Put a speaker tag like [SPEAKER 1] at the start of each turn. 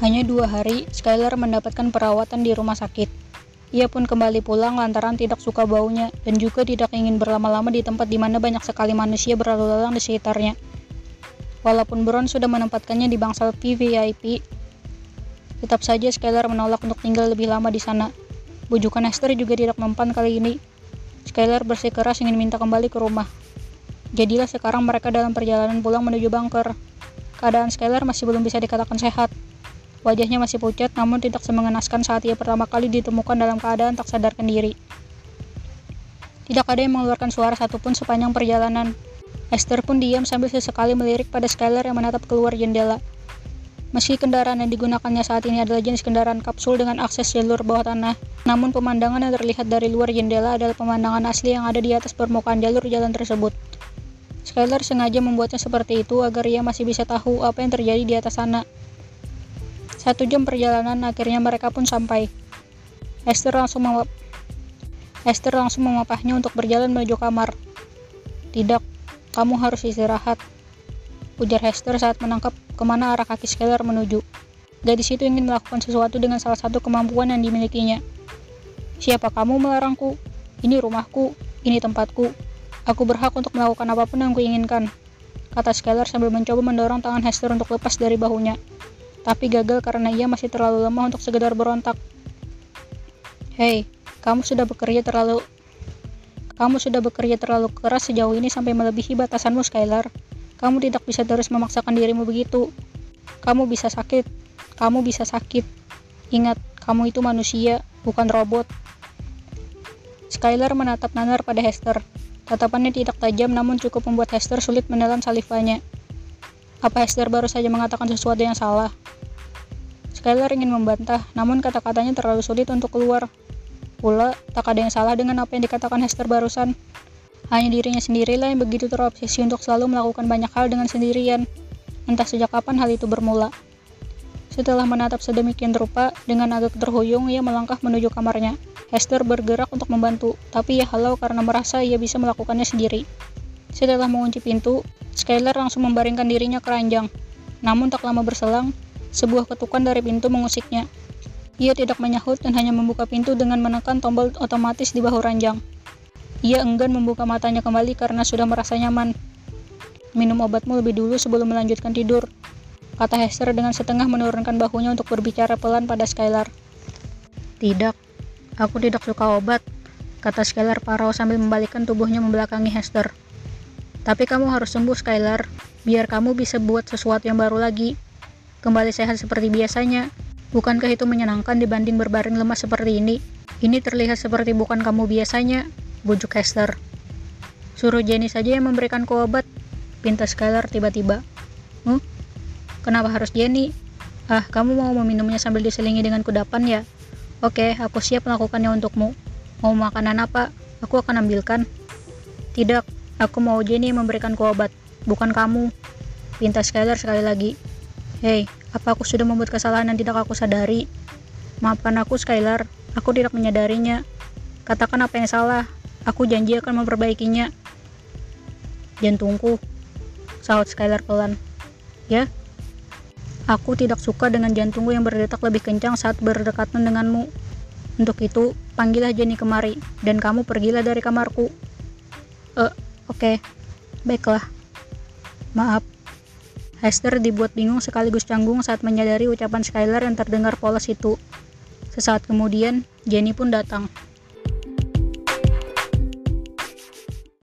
[SPEAKER 1] Hanya dua hari, Skylar mendapatkan perawatan di rumah sakit. Ia pun kembali pulang lantaran tidak suka baunya dan juga tidak ingin berlama-lama di tempat di mana banyak sekali manusia berlalu lalang di sekitarnya. Walaupun Bron sudah menempatkannya di bangsal VVIP, tetap saja Skylar menolak untuk tinggal lebih lama di sana. Bujukan Esther juga tidak mempan kali ini. Skylar bersikeras ingin minta kembali ke rumah. Jadilah sekarang mereka dalam perjalanan pulang menuju bunker. Keadaan Skylar masih belum bisa dikatakan sehat. Wajahnya masih pucat namun tidak semengenaskan saat ia pertama kali ditemukan dalam keadaan tak sadarkan diri. Tidak ada yang mengeluarkan suara satupun sepanjang perjalanan. Esther pun diam sambil sesekali melirik pada Skylar yang menatap keluar jendela. Meski kendaraan yang digunakannya saat ini adalah jenis kendaraan kapsul dengan akses jalur bawah tanah, namun pemandangan yang terlihat dari luar jendela adalah pemandangan asli yang ada di atas permukaan jalur jalan tersebut. Skylar sengaja membuatnya seperti itu agar ia masih bisa tahu apa yang terjadi di atas sana. Satu jam perjalanan, akhirnya mereka pun sampai. Esther langsung memap Esther langsung memapahnya untuk berjalan menuju kamar. Tidak, kamu harus istirahat. Ujar Hester saat menangkap ke mana arah kaki Skylar menuju. Gadis itu ingin melakukan sesuatu dengan salah satu kemampuan yang dimilikinya. Siapa kamu melarangku? Ini rumahku, ini tempatku. Aku berhak untuk melakukan apa pun yang kuinginkan. Kata Skylar sambil mencoba mendorong tangan Hester untuk lepas dari bahunya tapi gagal karena ia masih terlalu lemah untuk sekedar berontak. Hei, kamu sudah bekerja terlalu kamu sudah bekerja terlalu keras sejauh ini sampai melebihi batasanmu, Skylar. Kamu tidak bisa terus memaksakan dirimu begitu. Kamu bisa sakit. Kamu bisa sakit. Ingat, kamu itu manusia, bukan robot. Skylar menatap nanar pada Hester. Tatapannya tidak tajam namun cukup membuat Hester sulit menelan salivanya. Apa Hester baru saja mengatakan sesuatu yang salah? Skylar ingin membantah, namun kata-katanya terlalu sulit untuk keluar. Pula, tak ada yang salah dengan apa yang dikatakan Hester barusan. Hanya dirinya sendirilah yang begitu terobsesi untuk selalu melakukan banyak hal dengan sendirian. Entah sejak kapan hal itu bermula. Setelah menatap sedemikian rupa, dengan agak terhuyung ia melangkah menuju kamarnya. Hester bergerak untuk membantu, tapi ia halau karena merasa ia bisa melakukannya sendiri. Setelah mengunci pintu, Skylar langsung membaringkan dirinya ke ranjang. Namun tak lama berselang, sebuah ketukan dari pintu mengusiknya. Ia tidak menyahut dan hanya membuka pintu dengan menekan tombol otomatis di bahu ranjang. Ia enggan membuka matanya kembali karena sudah merasa nyaman. Minum obatmu lebih dulu sebelum melanjutkan tidur, kata Hester dengan setengah menurunkan bahunya untuk berbicara pelan pada Skylar. Tidak, aku tidak suka obat, kata Skylar parau sambil membalikkan tubuhnya membelakangi Hester. Tapi kamu harus sembuh, Skylar, biar kamu bisa buat sesuatu yang baru lagi. Kembali sehat seperti biasanya. Bukankah itu menyenangkan dibanding berbaring lemas seperti ini? Ini terlihat seperti bukan kamu biasanya, bujuk Hester. Suruh Jenny saja yang memberikan ku obat, pinta Skylar tiba-tiba. Huh? Kenapa harus Jenny? Ah, kamu mau meminumnya sambil diselingi dengan kudapan ya? Oke, aku siap melakukannya untukmu. Mau makanan apa? Aku akan ambilkan. Tidak, Aku mau Jenny memberikan ku obat, bukan kamu. Pinta Skylar sekali lagi. Hei, apa aku sudah membuat kesalahan yang tidak aku sadari? Maafkan aku Skylar, aku tidak menyadarinya. Katakan apa yang salah, aku janji akan memperbaikinya. Jantungku, sahut Skylar pelan. Ya, Aku tidak suka dengan jantungku yang berdetak lebih kencang saat berdekatan denganmu. Untuk itu, panggillah Jenny kemari, dan kamu pergilah dari kamarku. Eh, Oke, baiklah. Maaf. Hester dibuat bingung sekaligus canggung saat menyadari ucapan Skylar yang terdengar polos itu. Sesaat kemudian, Jenny pun datang.